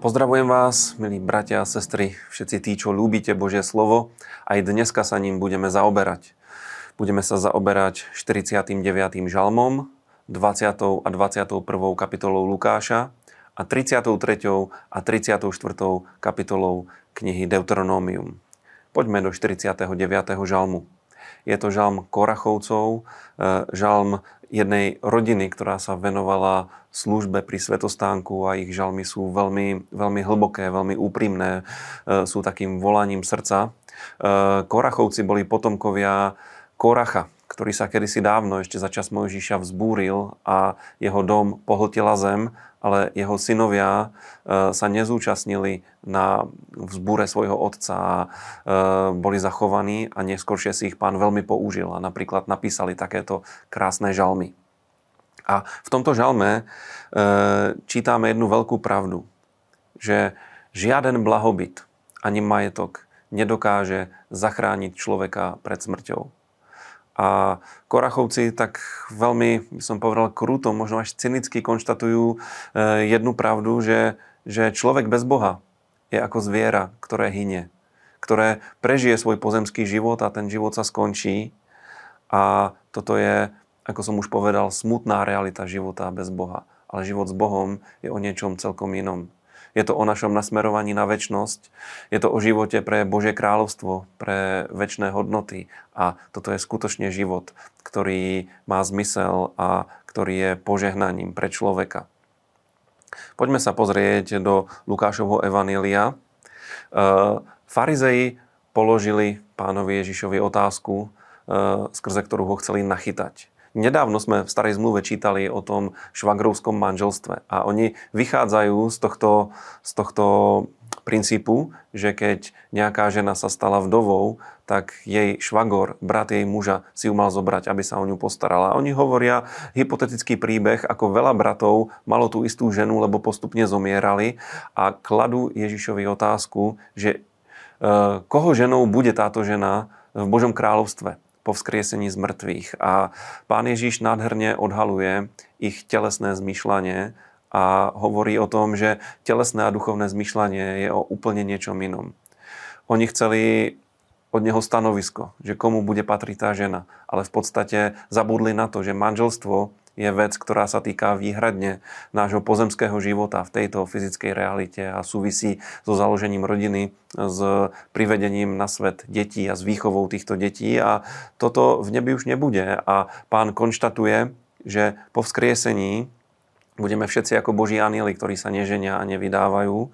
Pozdravujem vás, milí bratia a sestry, všetci tí, čo ľúbite Božie slovo. Aj dneska sa ním budeme zaoberať. Budeme sa zaoberať 49. žalmom, 20. a 21. kapitolou Lukáša a 33. a 34. kapitolou knihy Deuteronomium. Poďme do 49. žalmu. Je to žalm Korachovcov, e, žalm jednej rodiny, ktorá sa venovala službe pri svetostánku a ich žalmy sú veľmi, veľmi hlboké, veľmi úprimné, e, sú takým volaním srdca. E, Korachovci boli potomkovia Koracha, ktorý sa kedysi dávno ešte za čas Mojžiša vzbúril a jeho dom pohltila zem ale jeho synovia e, sa nezúčastnili na vzbúre svojho otca a e, boli zachovaní a neskôršie si ich pán veľmi použil a napríklad napísali takéto krásne žalmy. A v tomto žalme e, čítame jednu veľkú pravdu, že žiaden blahobyt ani majetok nedokáže zachrániť človeka pred smrťou. A Korachovci tak veľmi, by som povedal, krúto, možno až cynicky konštatujú e, jednu pravdu, že, že človek bez Boha je ako zviera, ktoré hynie, ktoré prežije svoj pozemský život a ten život sa skončí. A toto je, ako som už povedal, smutná realita života bez Boha. Ale život s Bohom je o niečom celkom inom. Je to o našom nasmerovaní na väčnosť. Je to o živote pre Božie kráľovstvo, pre väčšné hodnoty. A toto je skutočne život, ktorý má zmysel a ktorý je požehnaním pre človeka. Poďme sa pozrieť do Lukášovho evanília. E, Farizei položili pánovi Ježišovi otázku, e, skrze ktorú ho chceli nachytať. Nedávno sme v starej zmluve čítali o tom švagrovskom manželstve a oni vychádzajú z tohto, z tohto princípu, že keď nejaká žena sa stala vdovou, tak jej švagor, brat jej muža, si ju mal zobrať, aby sa o ňu postarala. Oni hovoria hypotetický príbeh, ako veľa bratov malo tú istú ženu, lebo postupne zomierali a kladú Ježišovi otázku, že e, koho ženou bude táto žena v Božom kráľovstve po vzkriesení z mŕtvych. A pán Ježíš nádherne odhaluje ich telesné zmyšľanie a hovorí o tom, že telesné a duchovné zmyšľanie je o úplne niečom inom. Oni chceli od neho stanovisko, že komu bude patriť tá žena. Ale v podstate zabudli na to, že manželstvo je vec, ktorá sa týka výhradne nášho pozemského života v tejto fyzickej realite a súvisí so založením rodiny, s privedením na svet detí a s výchovou týchto detí a toto v nebi už nebude. A pán konštatuje, že po vzkriesení budeme všetci ako boží anieli, ktorí sa neženia a nevydávajú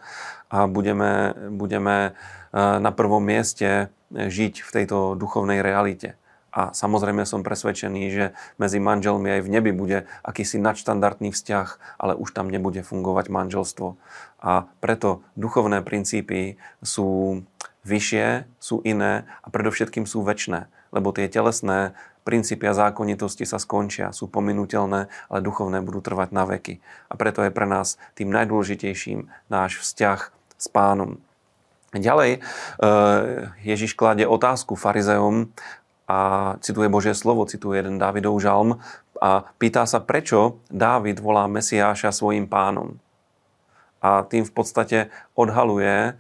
a budeme, budeme eh, na prvom mieste žiť v tejto duchovnej realite. A samozrejme som presvedčený, že medzi manželmi aj v nebi bude akýsi nadštandardný vzťah, ale už tam nebude fungovať manželstvo. A preto duchovné princípy sú vyššie, sú iné a predovšetkým sú väčšie. Lebo tie telesné princípy a zákonitosti sa skončia, sú pominutelné, ale duchovné budú trvať na veky. A preto je pre nás tým najdôležitejším náš vzťah s pánom. Ďalej, eh, Ježiš kladie otázku farizeom, a cituje Božie slovo, cituje jeden Dávidov žalm a pýta sa, prečo Dávid volá Mesiáša svojim pánom. A tým v podstate odhaluje e,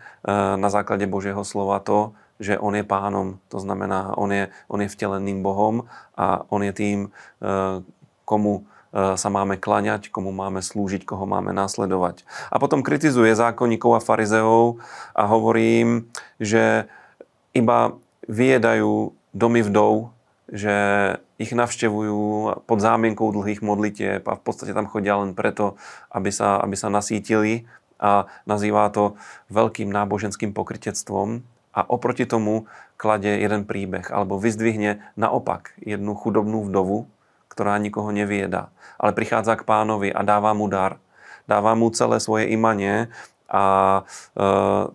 na základe Božieho slova to, že on je pánom, to znamená, on je, on je vteleným Bohom a on je tým, e, komu e, sa máme klaňať, komu máme slúžiť, koho máme následovať. A potom kritizuje zákonníkov a farizeov a hovorí im, že iba vyjedajú domy vdov, že ich navštevujú pod zámienkou dlhých modlitieb a v podstate tam chodia len preto, aby sa, aby sa nasítili a nazývá to veľkým náboženským pokrytectvom a oproti tomu kladie jeden príbeh alebo vyzdvihne naopak jednu chudobnú vdovu, ktorá nikoho nevieda, ale prichádza k pánovi a dáva mu dar. Dáva mu celé svoje imanie a e,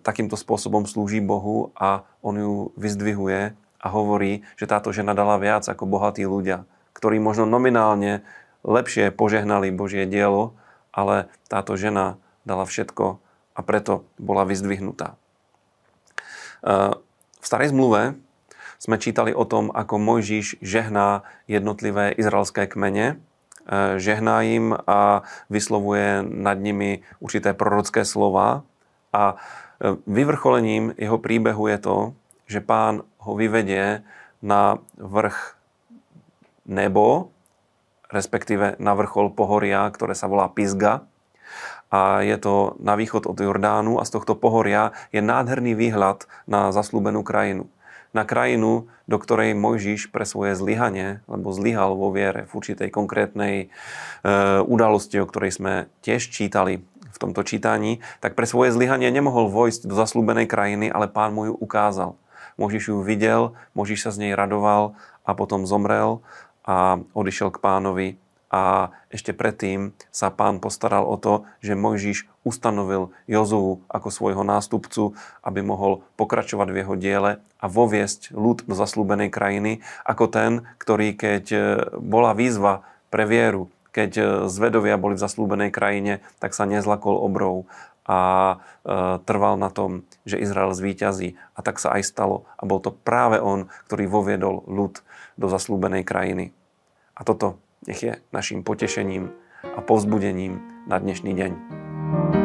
takýmto spôsobom slúži Bohu a on ju vyzdvihuje a hovorí, že táto žena dala viac ako bohatí ľudia, ktorí možno nominálne lepšie požehnali Božie dielo, ale táto žena dala všetko a preto bola vyzdvihnutá. V starej zmluve sme čítali o tom, ako Mojžiš žehná jednotlivé izraelské kmene, žehná im a vyslovuje nad nimi určité prorocké slova A e, vyvrcholením jeho príbehu je to, že pán ho vyvedie na vrch nebo, respektíve na vrchol pohoria, ktoré sa volá Pisga. A je to na východ od Jordánu a z tohto pohoria je nádherný výhľad na zaslúbenú krajinu. Na krajinu, do ktorej Mojžiš pre svoje zlyhanie, lebo zlyhal vo viere v určitej konkrétnej e, udalosti, o ktorej sme tiež čítali v tomto čítaní, tak pre svoje zlyhanie nemohol vojsť do zaslúbenej krajiny, ale pán mu ju ukázal. Možiš ju videl, Možiš sa z nej radoval a potom zomrel a odišiel k pánovi. A ešte predtým sa pán postaral o to, že Mojžiš ustanovil Jozovu ako svojho nástupcu, aby mohol pokračovať v jeho diele a voviesť ľud do zaslúbenej krajiny, ako ten, ktorý keď e, bola výzva pre vieru, keď e, zvedovia boli v zaslúbenej krajine, tak sa nezlakol obrov a e, trval na tom, že Izrael zvíťazí. A tak sa aj stalo. A bol to práve on, ktorý voviedol ľud do zaslúbenej krajiny. A toto nech je našim potešením a povzbudením na dnešný deň.